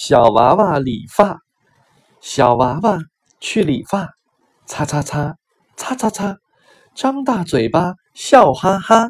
小娃娃理发。小娃娃去理发。擦擦擦擦擦擦张大嘴巴笑哈哈。